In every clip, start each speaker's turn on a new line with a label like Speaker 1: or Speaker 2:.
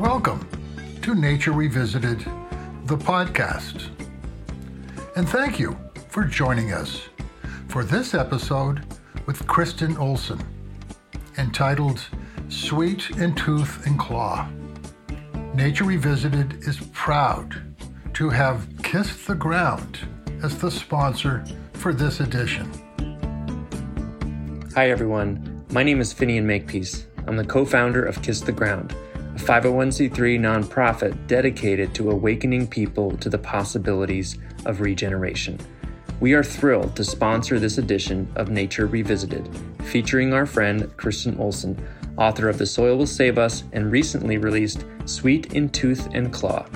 Speaker 1: Welcome to Nature Revisited, the podcast. And thank you for joining us for this episode with Kristin Ohlson, entitled Sweet in Tooth and Claw. Nature Revisited is proud to have Kiss the Ground as the sponsor for this edition.
Speaker 2: Hi, everyone. My name is Finian Makepeace. I'm the co founder of Kiss the Ground, a 501c3 nonprofit dedicated to awakening people to the possibilities of regeneration. We are thrilled to sponsor this edition of Nature Revisited, featuring our friend Kristin Ohlson, author of The Soil Will Save Us and recently released Sweet in Tooth and Claw.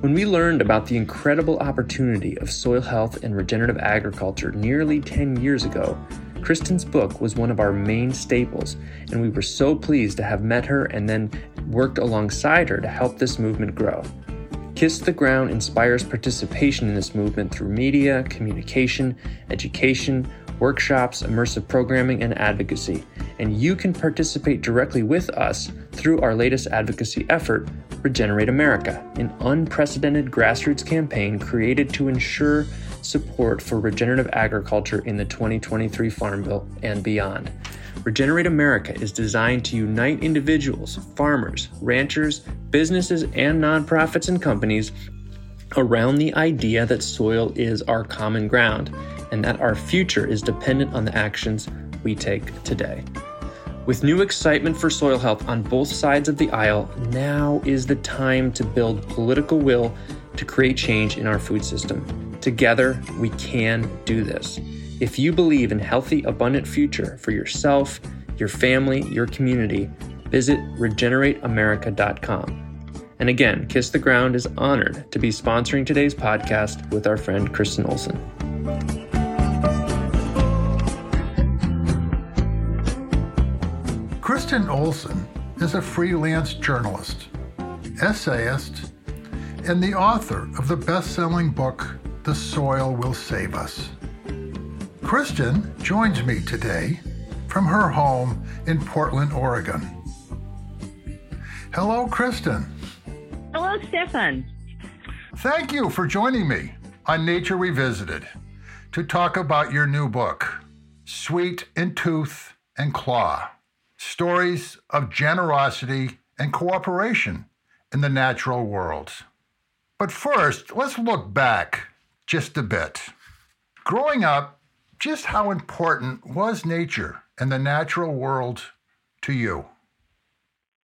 Speaker 2: When we learned about the incredible opportunity of soil health and regenerative agriculture nearly 10 years ago, Kristin's book was one of our main staples, and we were so pleased to have met her and then worked alongside her to help this movement grow. Kiss the Ground inspires participation in this movement through media, communication, education, workshops, immersive programming, and advocacy. And you can participate directly with us through our latest advocacy effort, Regenerate America, an unprecedented grassroots campaign created to ensure support for regenerative agriculture in the 2023 Farm Bill and beyond. Regenerate America is designed to unite individuals, farmers, ranchers, businesses, and nonprofits and companies around the idea that soil is our common ground and that our future is dependent on the actions we take today. With new excitement for soil health on both sides of the aisle, now is the time to build political will to create change in our food system. Together, we can do this. If you believe in healthy, abundant future for yourself, your family, your community, visit regenerateamerica.com. And again, Kiss the Ground is honored to be sponsoring today's podcast with our friend Kristin Ohlson.
Speaker 1: Kristin Ohlson is a freelance journalist, essayist, and the author of the best selling book, The Soil Will Save Us. Kristin joins me today from her home in Portland, Oregon. Hello, Kristin.
Speaker 3: Hello, Stefan.
Speaker 1: Thank you for joining me on Nature Revisited to talk about your new book, Sweet in Tooth and Claw Stories of Generosity and Cooperation in the Natural World. But first, let's look back just a bit. Growing up, just how important was nature and the natural world to you?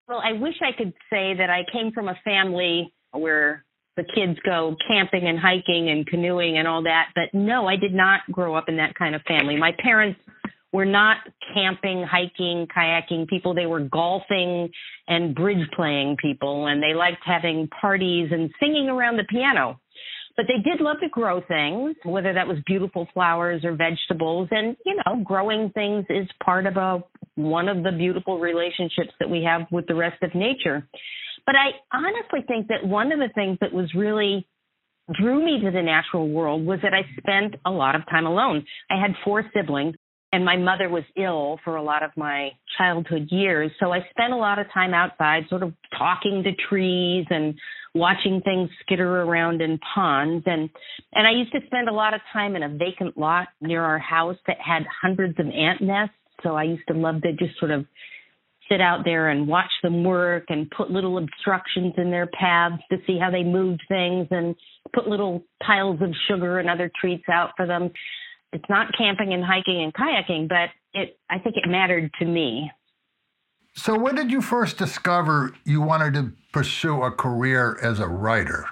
Speaker 3: Well, I wish I could say that I came from a family where the kids go camping and hiking and canoeing and all that, but no, I did not grow up in that kind of family. My parents were not camping, hiking, kayaking people. They were golfing and bridge playing people, and they liked having parties and singing around the piano. But they did love to grow things, whether that was beautiful flowers or vegetables. And, you know, growing things is part of a, one of the beautiful relationships that we have with the rest of nature. But I honestly think that one of the things that was really drew me to the natural world was that I spent a lot of time alone. I had four siblings and my mother was ill for a lot of my childhood years. So I spent a lot of time outside, sort of talking to trees and watching things skitter around in ponds. And, and I used to spend a lot of time in a vacant lot near our house that had hundreds of ant nests. So I used to love to just sort of sit out there and watch them work and put little obstructions in their paths to see how they moved things and put little piles of sugar and other treats out for them it's not camping and hiking and kayaking, but it I think it mattered to me.
Speaker 1: So when did you first discover you wanted to pursue a career as a writer?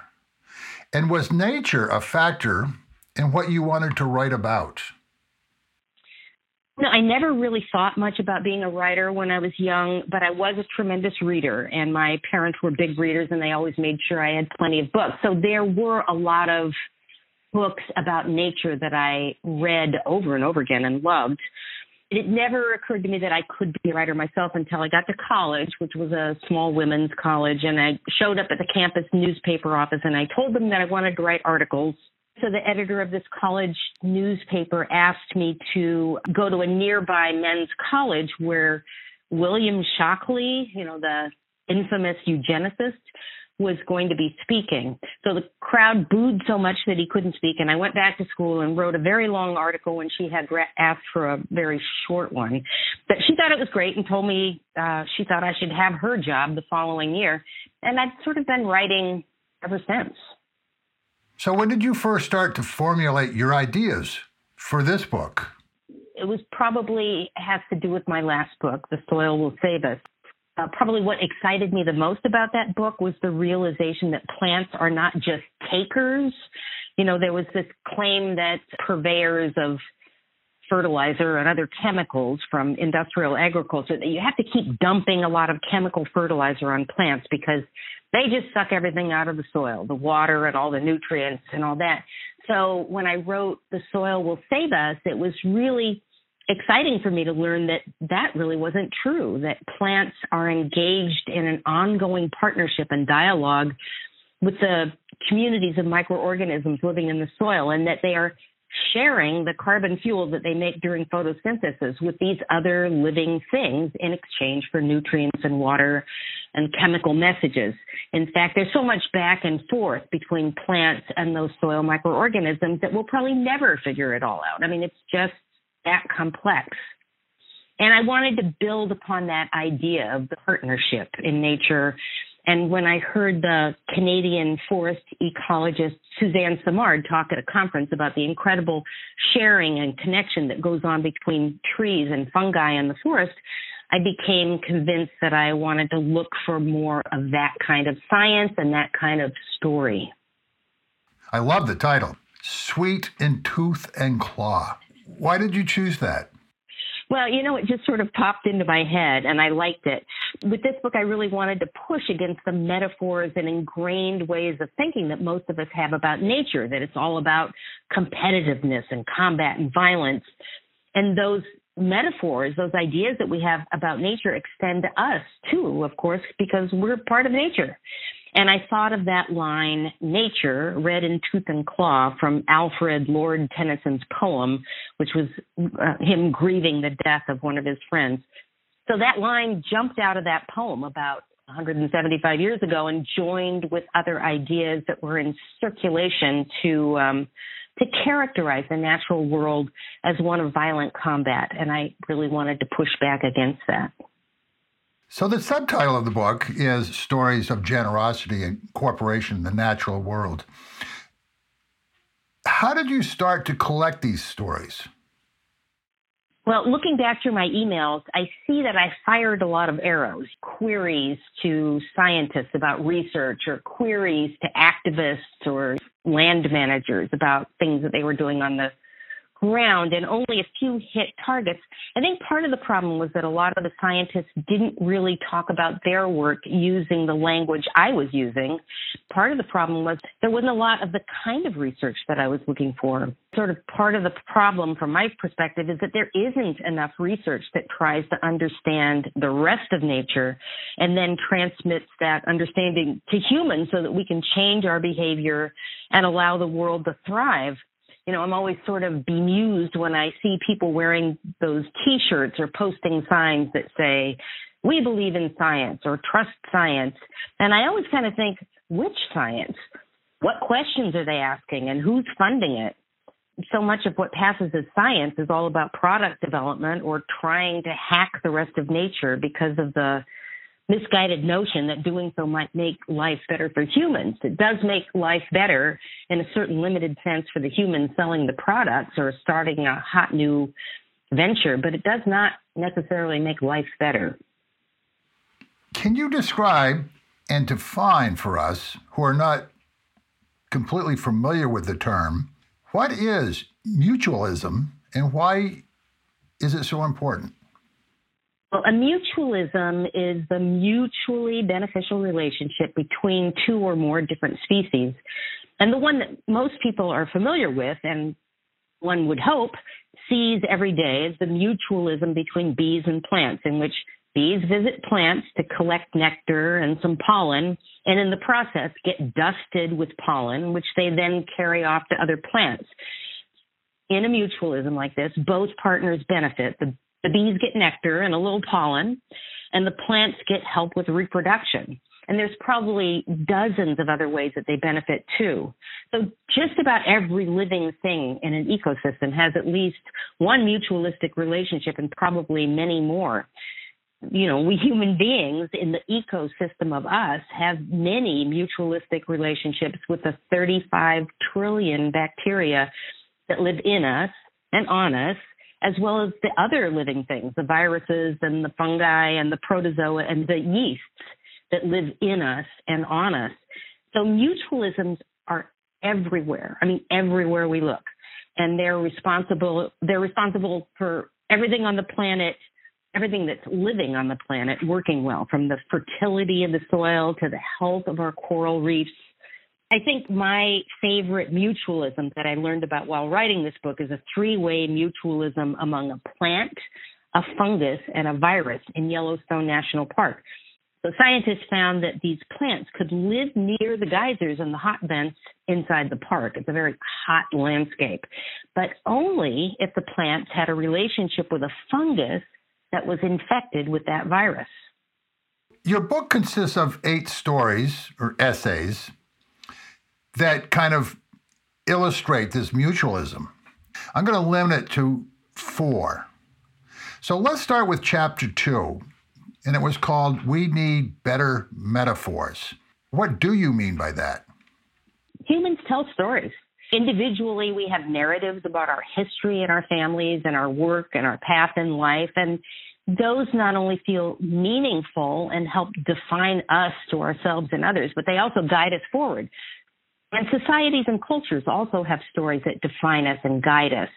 Speaker 1: And was nature a factor in what you wanted to write about?
Speaker 3: No, I never really thought much about being a writer when I was young, but I was a tremendous reader, and my parents were big readers, and they always made sure I had plenty of books. So there were a lot of books about nature that I read over and over again and loved. it never occurred to me that I could be a writer myself until I got to college, which was a small women's college. And I showed up at the campus newspaper office and I told them that I wanted to write articles. So the editor of this college newspaper asked me to go to a nearby men's college where William Shockley, you know, the infamous eugenicist, was going to be speaking. So the crowd booed so much that he couldn't speak. And I went back to school and wrote a very long article when she had asked for a very short one. But she thought it was great and told me uh, she thought I should have her job the following year. And I've sort of been writing ever since.
Speaker 1: So when did you first start to formulate your ideas for this book?
Speaker 3: It was probably has to do with my last book, The Soil Will Save Us uh, probably what excited me the most about that book was the realization that plants are not just takers. You know, there was this claim that purveyors of fertilizer and other chemicals from industrial agriculture that you have to keep dumping a lot of chemical fertilizer on plants because they just suck everything out of the soil, the water and all the nutrients and all that. So when I wrote The Soil Will Save Us, it was really exciting for me to learn that that really wasn't true, that plants are engaged in an ongoing partnership and dialogue with the communities of microorganisms living in the soil and that they are sharing the carbon fuel that they make during photosynthesis with these other living things in exchange for nutrients and water and chemical messages. In fact, there's so much back and forth between plants and those soil microorganisms that we'll probably never figure it all out. I mean, it's just that complex. And I wanted to build upon that idea of the partnership in nature. And when I heard the Canadian forest ecologist Suzanne Simard talk at a conference about the incredible sharing and connection that goes on between trees and fungi in the forest, I became convinced that I wanted to look for more of that kind of science and that kind of story.
Speaker 1: I love the title Sweet in Tooth and Claw. Why did you choose that?
Speaker 3: Well, you know, it just sort of popped into my head and I liked it. With this book, I really wanted to push against the metaphors and ingrained ways of thinking that most of us have about nature, that it's all about competitiveness and combat and violence. And those metaphors, those ideas that we have about nature extend to us too, of course, because we're part of nature. And I thought of that line, nature, red in tooth and claw from Alfred Lord Tennyson's poem, which was uh, him grieving the death of one of his friends. So that line jumped out of that poem about 175 years ago and joined with other ideas that were in circulation to um, to characterize the natural world as one of violent combat. And I really wanted to push back against that.
Speaker 1: So, the subtitle of the book is Stories of Generosity and Cooperation in the Natural World. How did you start to collect these stories?
Speaker 3: Well, looking back through my emails, I see that I fired a lot of arrows, queries to scientists about research or queries to activists or land managers about things that they were doing on the ground and only a few hit targets. I think part of the problem was that a lot of the scientists didn't really talk about their work using the language I was using. Part of the problem was there wasn't a lot of the kind of research that I was looking for. Sort of part of the problem from my perspective is that there isn't enough research that tries to understand the rest of nature and then transmits that understanding to humans so that we can change our behavior and allow the world to thrive you know, I'm always sort of bemused when I see people wearing those T-shirts or posting signs that say, "We believe in science" or "Trust science," and I always kind of think, which science? What questions are they asking, and who's funding it? So much of what passes as science is all about product development or trying to hack the rest of nature because of the misguided notion that doing so might make life better for humans. It does make life better in a certain limited sense for the human selling the products or starting a hot new venture, but it does not necessarily make life better.
Speaker 1: Can you describe and define for us who are not completely familiar with the term what is mutualism and why is it so important?
Speaker 3: Well, a mutualism is the mutually beneficial relationship between two or more different species. And the one that most people are familiar with, and one would hope, sees every day is the mutualism between bees and plants, in which bees visit plants to collect nectar and some pollen, and in the process get dusted with pollen, which they then carry off to other plants. In a mutualism like this, both partners benefit. The, the bees get nectar and a little pollen, and the plants get help with reproduction. And there's probably dozens of other ways that they benefit too. So just about every living thing in an ecosystem has at least one mutualistic relationship and probably many more. You know, we human beings in the ecosystem of us have many mutualistic relationships with the 35 trillion bacteria that live in us and on us as well as the other living things, the viruses and the fungi and the protozoa and the yeasts that live in us and on us. So mutualisms are everywhere. I mean, everywhere we look. And they're responsible, they're responsible for everything on the planet, everything that's living on the planet working well, from the fertility of the soil to the health of our coral reefs. I think my favorite mutualism that I learned about while writing this book is a three way mutualism among a plant, a fungus, and a virus in Yellowstone National Park. So scientists found that these plants could live near the geysers and the hot vents inside the park. It's a very hot landscape, but only if the plants had a relationship with a fungus that was infected with that virus.
Speaker 1: Your book consists of eight stories or essays that kind of illustrate this mutualism. I'm going to limit it to four. So let's start with chapter two, and it was called We Need Better Metaphors. What do you mean by that?
Speaker 3: Humans tell stories. Individually, we have narratives about our history and our families and our work and our path in life. And those not only feel meaningful and help define us to ourselves and others, but they also guide us forward. And societies and cultures also have stories that define us and guide us.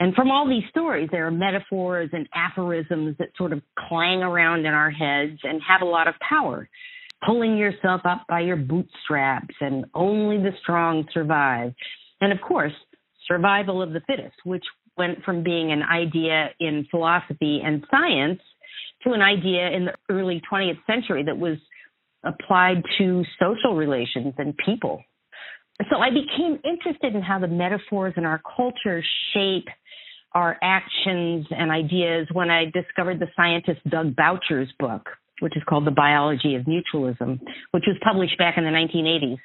Speaker 3: And from all these stories, there are metaphors and aphorisms that sort of clang around in our heads and have a lot of power. Pulling yourself up by your bootstraps and only the strong survive. And of course, survival of the fittest, which went from being an idea in philosophy and science to an idea in the early 20th century that was applied to social relations and people. So I became interested in how the metaphors in our culture shape our actions and ideas when I discovered the scientist Doug Boucher's book, which is called The Biology of Mutualism, which was published back in the 1980s.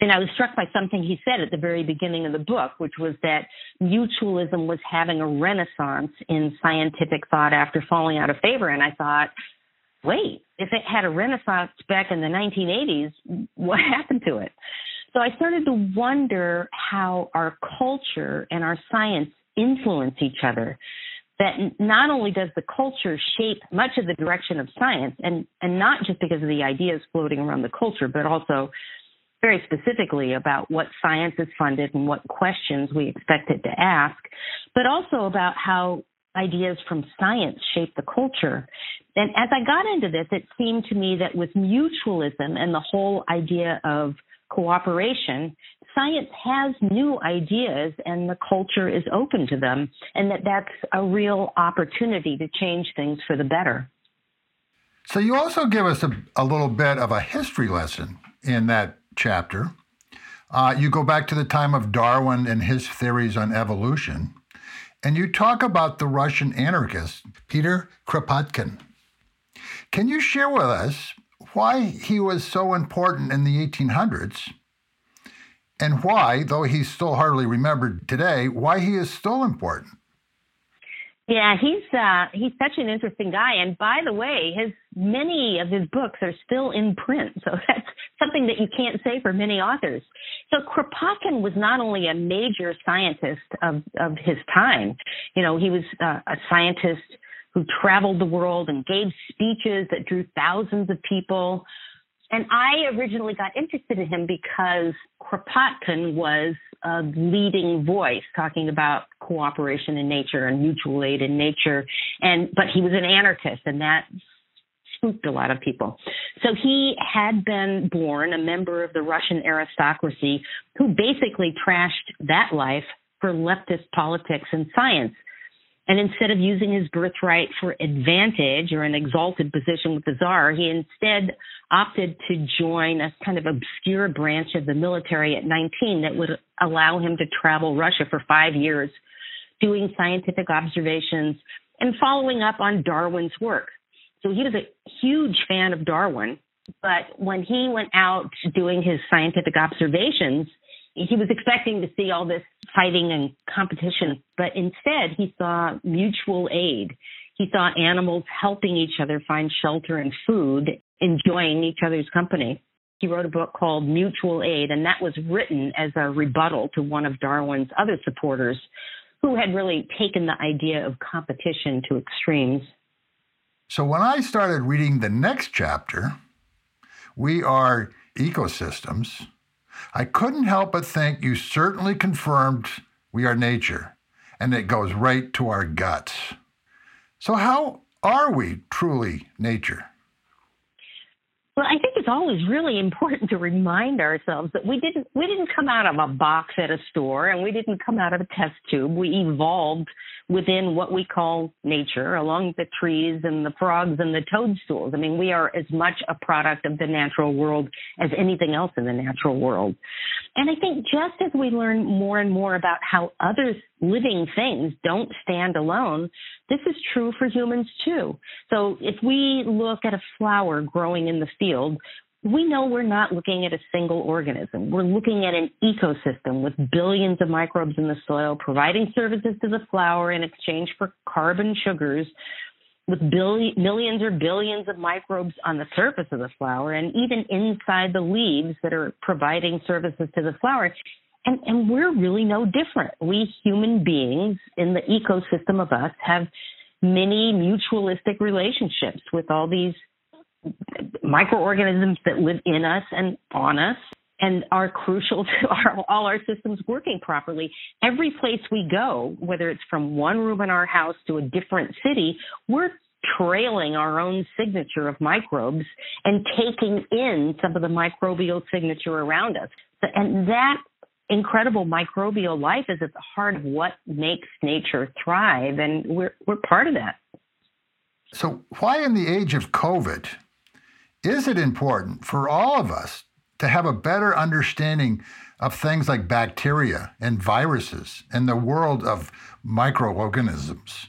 Speaker 3: And I was struck by something he said at the very beginning of the book, which was that mutualism was having a renaissance in scientific thought after falling out of favor. And I thought, wait, if it had a renaissance back in the 1980s, what happened to it? So I started to wonder how our culture and our science influence each other. That not only does the culture shape much of the direction of science, and, and not just because of the ideas floating around the culture, but also very specifically about what science is funded and what questions we expect it to ask, but also about how ideas from science shape the culture. And as I got into this, it seemed to me that with mutualism and the whole idea of cooperation, science has new ideas and the culture is open to them, and that that's a real opportunity to change things for the better.
Speaker 1: So, you also give us a, a little bit of a history lesson in that chapter. Uh, you go back to the time of Darwin and his theories on evolution, and you talk about the Russian anarchist Peter Kropotkin. Can you share with us why he was so important in the 1800s and why, though he's still hardly remembered today, why he is still important?
Speaker 3: Yeah, he's uh, he's such an interesting guy, and by the way, his many of his books are still in print, so that's something that you can't say for many authors. So Kropotkin was not only a major scientist of of his time, you know, he was uh, a scientist who traveled the world and gave speeches that drew thousands of people. And I originally got interested in him because Kropotkin was a leading voice talking about cooperation in nature and mutual aid in nature. And, but he was an anarchist and that spooked a lot of people. So he had been born a member of the Russian aristocracy who basically trashed that life for leftist politics and science. And instead of using his birthright for advantage or an exalted position with the czar, he instead opted to join a kind of obscure branch of the military at 19 that would allow him to travel Russia for five years, doing scientific observations and following up on Darwin's work. So he was a huge fan of Darwin. But when he went out doing his scientific observations, he was expecting to see all this fighting and competition, but instead he saw mutual aid. He saw animals helping each other find shelter and food, enjoying each other's company. He wrote a book called Mutual Aid, and that was written as a rebuttal to one of Darwin's other supporters who had really taken the idea of competition to extremes.
Speaker 1: So when I started reading the next chapter, we are ecosystems, I couldn't help but think you certainly confirmed we are nature, and it goes right to our guts. So, how are we truly nature?
Speaker 3: Well, I think it's always really important to remind ourselves that we didn't we didn't come out of a box at a store and we didn't come out of a test tube. We evolved within what we call nature, along with the trees and the frogs and the toadstools. I mean, we are as much a product of the natural world as anything else in the natural world. And I think just as we learn more and more about how other living things don't stand alone, this is true for humans too. So if we look at a flower growing in the field, we know we're not looking at a single organism. We're looking at an ecosystem with billions of microbes in the soil, providing services to the flower in exchange for carbon sugars, with billion, millions or billions of microbes on the surface of the flower, and even inside the leaves that are providing services to the flower. And, and we're really no different. We human beings in the ecosystem of us have many mutualistic relationships with all these microorganisms that live in us and on us and are crucial to our, all our systems working properly. Every place we go, whether it's from one room in our house to a different city, we're trailing our own signature of microbes and taking in some of the microbial signature around us. And that incredible microbial life is at the heart of what makes nature thrive, and we're, we're part of that.
Speaker 1: So, why in the age of COVID is it important for all of us to have a better understanding of things like bacteria and viruses and the world of microorganisms?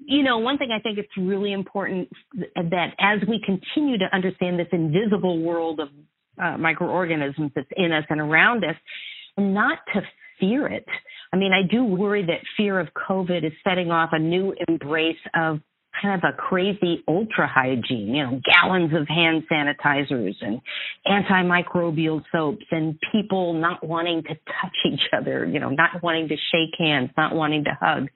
Speaker 3: You know, one thing I think it's really important that as we continue to understand this invisible world of uh, microorganisms that's in us and around us, and not to fear it. I mean, I do worry that fear of COVID is setting off a new embrace of kind of a crazy ultra hygiene, you know, gallons of hand sanitizers and antimicrobial soaps and people not wanting to touch each other, you know, not wanting to shake hands, not wanting to hug.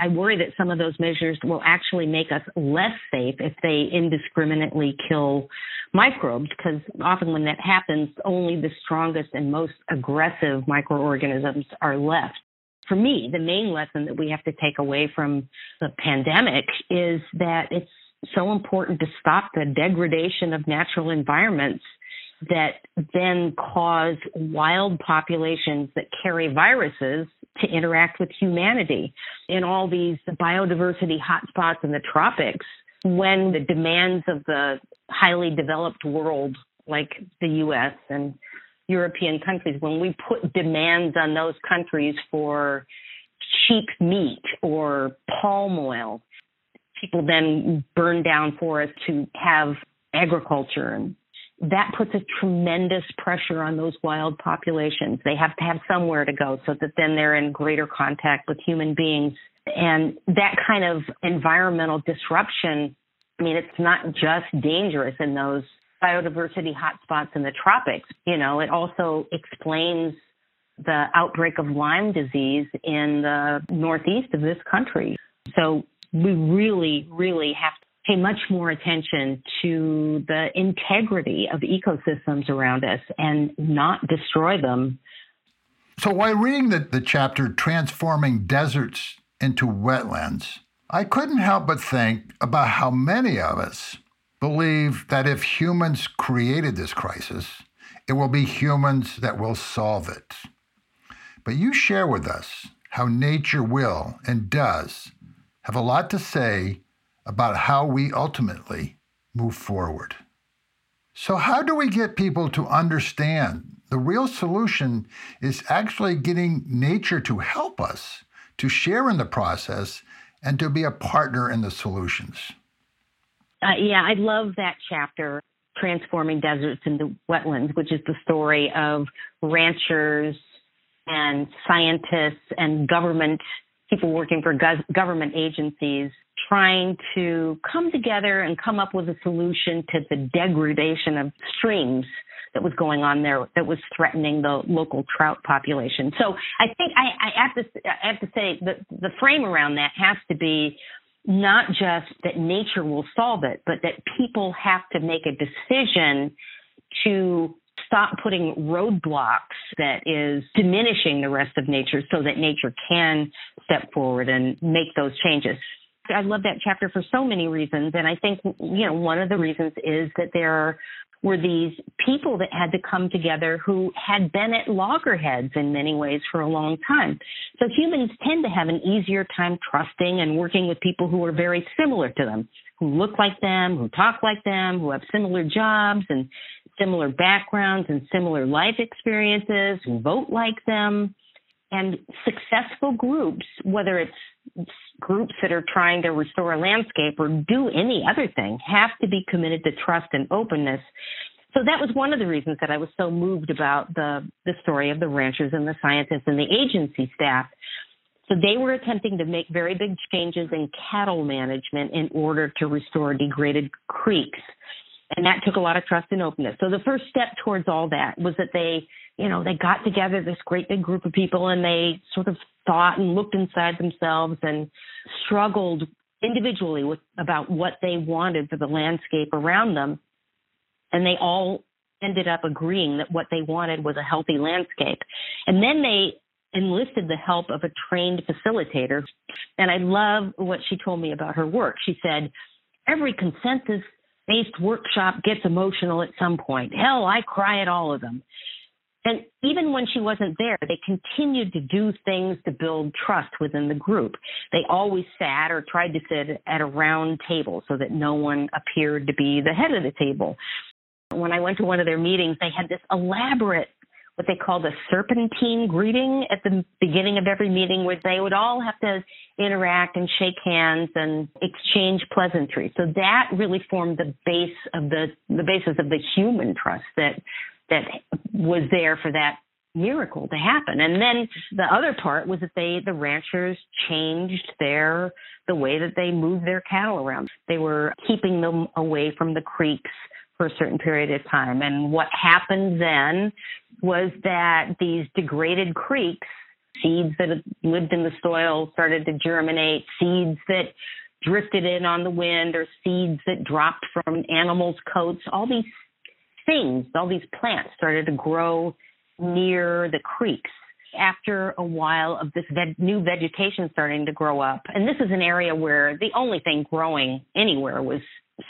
Speaker 3: I worry that some of those measures will actually make us less safe if they indiscriminately kill microbes, because often when that happens, only the strongest and most aggressive microorganisms are left. For me, the main lesson that we have to take away from the pandemic is that it's so important to stop the degradation of natural environments that then cause wild populations that carry viruses to interact with humanity. In all these biodiversity hotspots in the tropics, when the demands of the highly developed world, like the US and European countries, when we put demands on those countries for cheap meat or palm oil, people then burn down forests to have agriculture and that puts a tremendous pressure on those wild populations. They have to have somewhere to go so that then they're in greater contact with human beings. And that kind of environmental disruption, I mean, it's not just dangerous in those biodiversity hotspots in the tropics. You know, it also explains the outbreak of Lyme disease in the northeast of this country. So we really, really have to pay much more attention to the integrity of ecosystems around us and not destroy them.
Speaker 1: So while reading the, the chapter Transforming Deserts into Wetlands, I couldn't help but think about how many of us believe that if humans created this crisis, it will be humans that will solve it. but you share with us how nature will and does have a lot to say about how we ultimately move forward. So, how do we get people to understand the real solution is actually getting nature to help us, to share in the process, and to be a partner in the solutions?
Speaker 3: Uh, yeah, I love that chapter, Transforming Deserts into Wetlands, which is the story of ranchers and scientists and government people working for government agencies trying to come together and come up with a solution to the degradation of streams that was going on there that was threatening the local trout population. So I think I, I have to I have to say that the frame around that has to be not just that nature will solve it, but that people have to make a decision to stop putting roadblocks that is diminishing the rest of nature so that nature can step forward and make those changes. I love that chapter for so many reasons. And I think, you know, one of the reasons is that there were these people that had to come together who had been at loggerheads in many ways for a long time. So humans tend to have an easier time trusting and working with people who are very similar to them, who look like them, who talk like them, who have similar jobs and similar backgrounds and similar life experiences, who vote like them. And successful groups, whether it's groups that are trying to restore a landscape or do any other thing, have to be committed to trust and openness. So that was one of the reasons that I was so moved about the, the story of the ranchers and the scientists and the agency staff. So they were attempting to make very big changes in cattle management in order to restore degraded creeks. And that took a lot of trust and openness. So the first step towards all that was that they you know, they got together this great big group of people and they sort of thought and looked inside themselves and struggled individually with about what they wanted for the landscape around them. And they all ended up agreeing that what they wanted was a healthy landscape. And then they enlisted the help of a trained facilitator. And I love what she told me about her work. She said, every consensus based workshop gets emotional at some point. Hell, I cry at all of them. And even when she wasn't there, they continued to do things to build trust within the group. They always sat or tried to sit at a round table so that no one appeared to be the head of the table. When I went to one of their meetings, they had this elaborate what they called a serpentine greeting at the beginning of every meeting where they would all have to interact and shake hands and exchange pleasantries. So that really formed the base of the the basis of the human trust that that was there for that miracle to happen. And then the other part was that they, the ranchers changed their, the way that they moved their cattle around. They were keeping them away from the creeks for a certain period of time. And what happened then was that these degraded creeks, seeds that lived in the soil started to germinate, seeds that drifted in on the wind or seeds that dropped from animals' coats, all these things, all these plants started to grow near the creeks after a while of this ve- new vegetation starting to grow up. And this is an area where the only thing growing anywhere was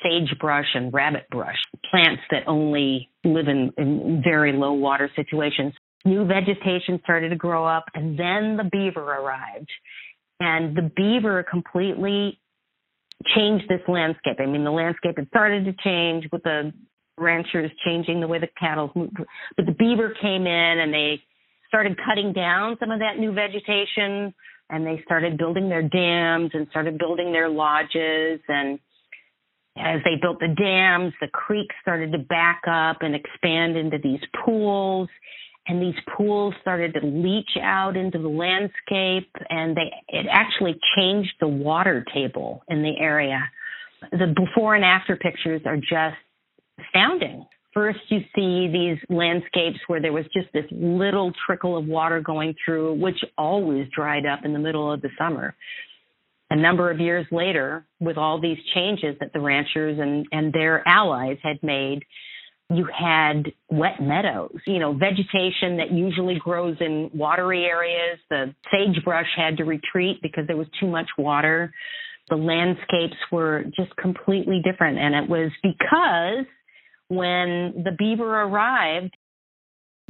Speaker 3: sagebrush and rabbit brush, plants that only live in, in very low water situations. New vegetation started to grow up, and then the beaver arrived. And the beaver completely changed this landscape. I mean, the landscape had started to change with the ranchers changing the way the cattle moved. But the beaver came in and they started cutting down some of that new vegetation and they started building their dams and started building their lodges and as they built the dams, the creeks started to back up and expand into these pools and these pools started to leach out into the landscape and they it actually changed the water table in the area. The before and after pictures are just astounding. First, you see these landscapes where there was just this little trickle of water going through, which always dried up in the middle of the summer. A number of years later, with all these changes that the ranchers and, and their allies had made, you had wet meadows, you know, vegetation that usually grows in watery areas. The sagebrush had to retreat because there was too much water. The landscapes were just completely different. And it was because when the beaver arrived,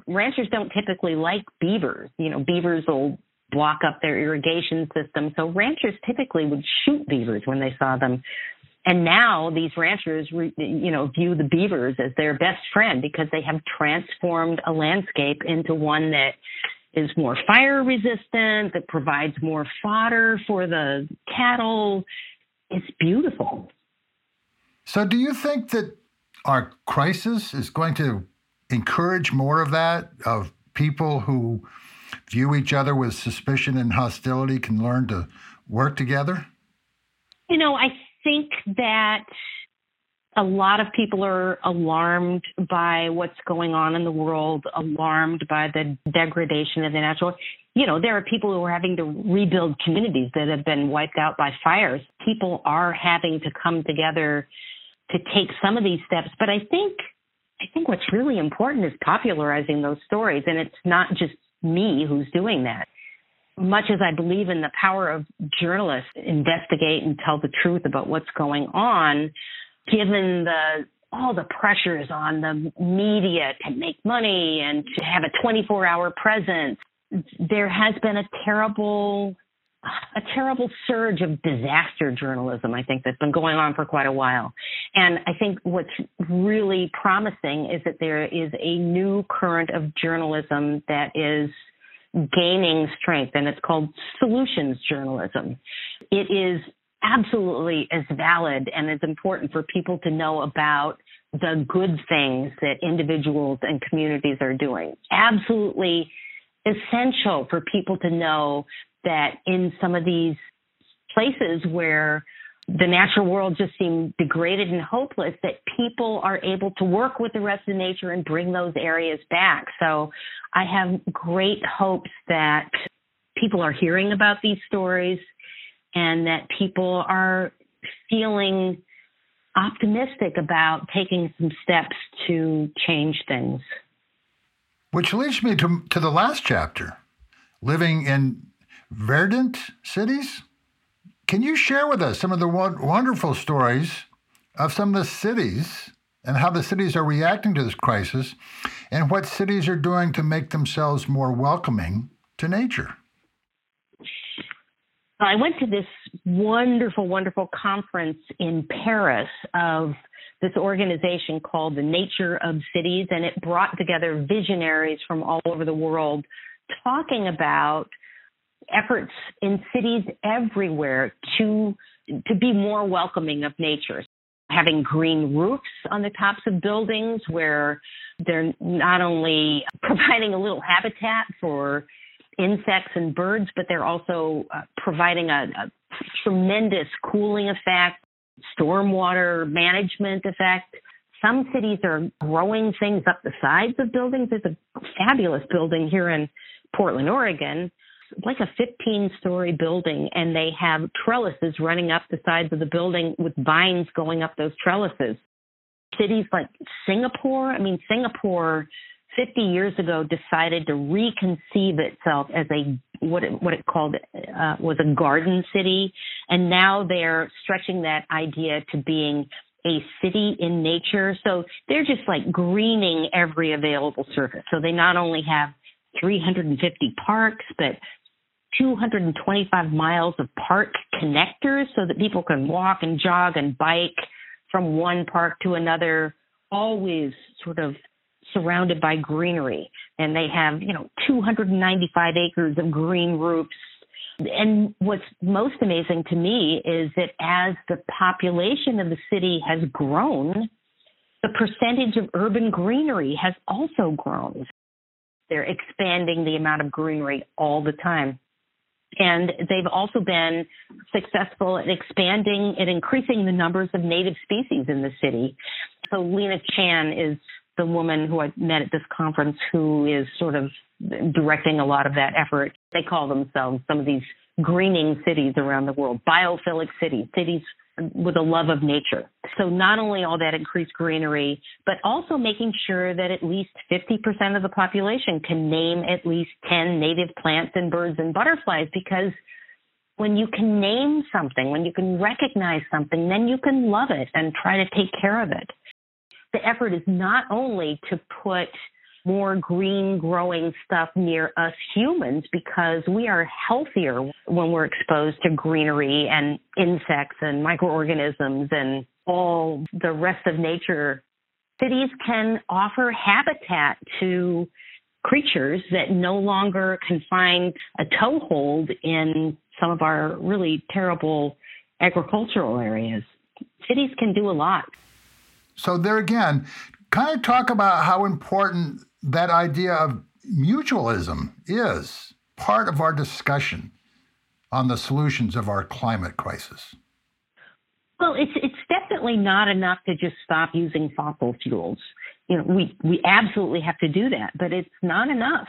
Speaker 3: ranchers don't typically like beavers. You know, beavers will block up their irrigation system. So ranchers typically would shoot beavers when they saw them. And now these ranchers, you know, view the beavers as their best friend because they have transformed a landscape into one that is more fire resistant, that provides more fodder for the cattle. It's beautiful.
Speaker 1: So, do you think that our crisis is going to encourage more of that, of people who view each other with suspicion and hostility can learn to work together?
Speaker 3: You know, I think that a lot of people are alarmed by what's going on in the world, alarmed by the degradation of the natural. You know, there are people who are having to rebuild communities that have been wiped out by fires. People are having to come together to take some of these steps. But I think I think what's really important is popularizing those stories. And it's not just me who's doing that. Much as I believe in the power of journalists investigate and tell the truth about what's going on, given the all the pressures on the media to make money and to have a 24 hour presence, there has been a terrible a terrible surge of disaster journalism, I think, that's been going on for quite a while. And I think what's really promising is that there is a new current of journalism that is gaining strength, and it's called solutions journalism. It is absolutely as valid and as important for people to know about the good things that individuals and communities are doing. Absolutely essential for people to know that in some of these places where the natural world just seemed degraded and hopeless that people are able to work with the rest of nature and bring those areas back. So I have great hopes that people are hearing about these stories and that people are feeling optimistic about taking some steps to change things.
Speaker 1: Which leads me to, to the last chapter living in verdant cities. Can you share with us some of the wonderful stories of some of the cities and how the cities are reacting to this crisis and what cities are doing to make themselves more welcoming to nature?
Speaker 3: I went to this wonderful, wonderful conference in Paris of this organization called the Nature of Cities, and it brought together visionaries from all over the world talking about efforts in cities everywhere to to be more welcoming of nature having green roofs on the tops of buildings where they're not only providing a little habitat for insects and birds, but they're also uh, providing a, a tremendous cooling effect, stormwater management effect. Some cities are growing things up the sides of buildings. There's a fabulous building here in Portland, Oregon, like a 15 story building and they have trellises running up the sides of the building with vines going up those trellises. Cities like Singapore, I mean, Singapore 50 years ago decided to reconceive itself as a what it, what it called uh, was a garden city, and now they're stretching that idea to being a city in nature. So they're just like greening every available surface. So they not only have 350 parks, but 225 miles of park connectors so that people can walk and jog and bike from one park to another, always sort of surrounded by greenery. And they have, you know, 295 acres of green roofs. And what's most amazing to me is that as the population of the city has grown, the percentage of urban greenery has also grown. They're expanding the amount of greenery all the time. And they've also been successful at expanding and increasing the numbers of native species in the city. So Lena Chan is the woman who I met at this conference who is sort of directing a lot of that effort. They call themselves some of these greening cities around the world, biophilic cities, cities with a love of nature. So not only all that increased greenery, but also making sure that at least 50% of the population can name at least 10 native plants and birds and butterflies because when you can name something, when you can recognize something, then you can love it and try to take care of it. The effort is not only to put more green growing stuff near us humans because we are healthier when we're exposed to greenery and insects and microorganisms and all the rest of nature. Cities can offer habitat to creatures that no longer can find a toehold in some of our really terrible agricultural areas. Cities can do a lot.
Speaker 1: So, there again, kind of talk about how important that idea of mutualism is part of our discussion on the solutions of our climate crisis.
Speaker 3: Well, it's it's definitely not enough to just stop using fossil fuels. You know, we we absolutely have to do that, but it's not enough.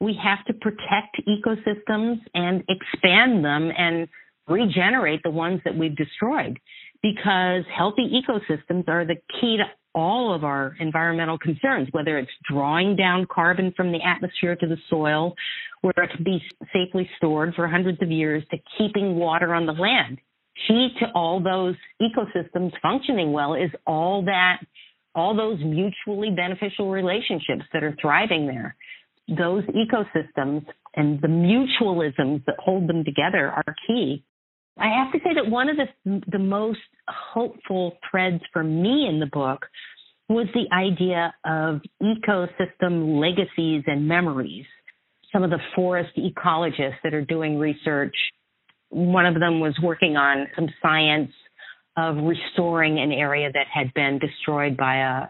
Speaker 3: We have to protect ecosystems and expand them and regenerate the ones that we've destroyed because healthy ecosystems are the key to all of our environmental concerns, whether it's drawing down carbon from the atmosphere to the soil, where it can be safely stored for hundreds of years, to keeping water on the land. Key to all those ecosystems functioning well is all that, all those mutually beneficial relationships that are thriving there. Those ecosystems and the mutualisms that hold them together are key. I have to say that one of the the most hopeful threads for me in the book was the idea of ecosystem legacies and memories. Some of the forest ecologists that are doing research, one of them was working on some science of restoring an area that had been destroyed by a,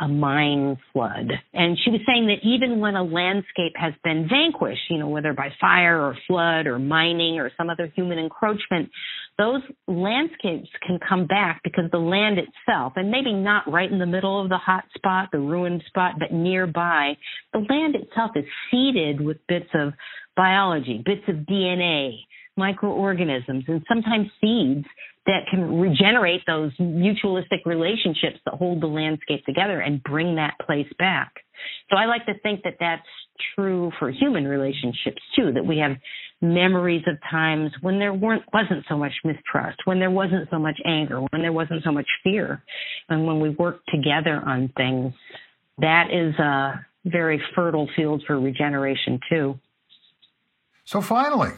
Speaker 3: a, a, mine flood. And she was saying that even when a landscape has been vanquished, you know, whether by fire or flood or mining or some other human encroachment, those landscapes can come back because the land itself, and maybe not right in the middle of the hot spot, the ruined spot, but nearby, the land itself is seeded with bits of biology, bits of DNA, microorganisms, and sometimes seeds that can regenerate those mutualistic relationships that hold the landscape together and bring that place back. So I like to think that that's true for human relationships too, that we have memories of times when there weren't, wasn't so much mistrust, when there wasn't so much anger, when there wasn't so much fear, and when we work together on things. That is a very fertile field for regeneration too.
Speaker 1: So finally,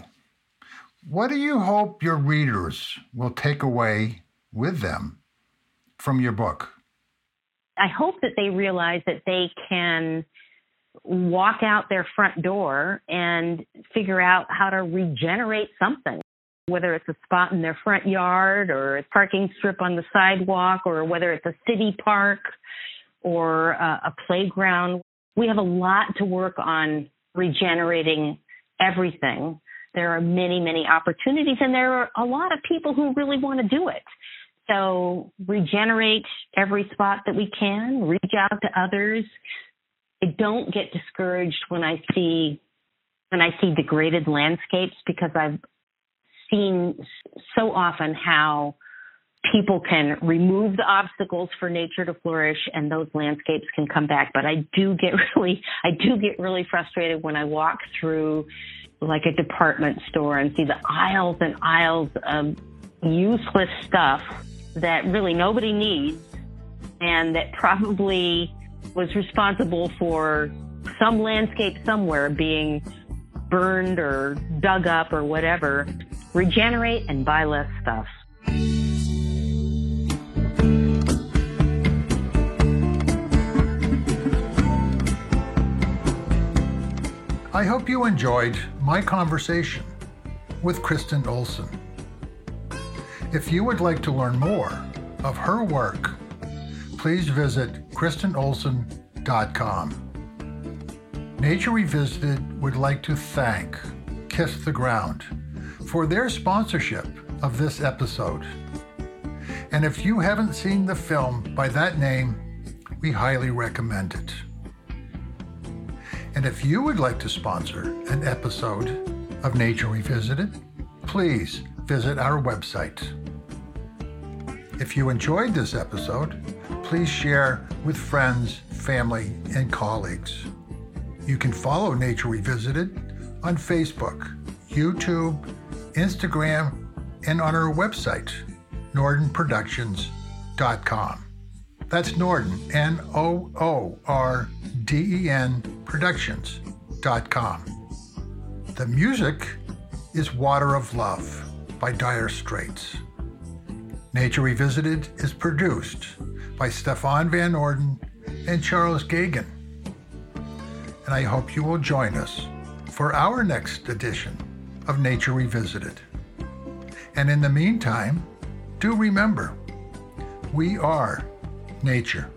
Speaker 1: what do you hope your readers will take away with them from your book?
Speaker 3: I hope that they realize that they can walk out their front door and figure out how to regenerate something, whether it's a spot in their front yard or a parking strip on the sidewalk or whether it's a city park or a, playground. We have a lot to work on regenerating everything there are many, many opportunities, and there are a lot of people who really want to do it. So regenerate every spot that we can, reach out to others. I don't get discouraged when I see when I see degraded landscapes because I've seen so often how people can remove the obstacles for nature to flourish and those landscapes can come back but i do get really i do get really frustrated when i walk through like a department store and see the aisles and aisles of useless stuff that really nobody needs and that probably was responsible for some landscape somewhere being burned or dug up or whatever. Regenerate and buy less stuff.
Speaker 1: I hope you enjoyed my conversation with Kristin Ohlson. If you would like to learn more of her work, please visit KristinOhlson.com. Nature Revisited would like to thank Kiss the Ground for their sponsorship of this episode. And if you haven't seen the film by that name, we highly recommend it. And if you would like to sponsor an episode of Nature Revisited, please visit our website. If you enjoyed this episode, please share with friends, family, and colleagues. You can follow Nature Revisited on Facebook, YouTube, Instagram, and on our website, noordenproductions.com. That's Noorden, N O O R D E N Productions.com. The music is Water of Love by Dire Straits. Nature Revisited is produced by Stefan Van Noorden and Charles Gagan. And I hope you will join us for our next edition of Nature Revisited. And in the meantime, do remember, we are nature.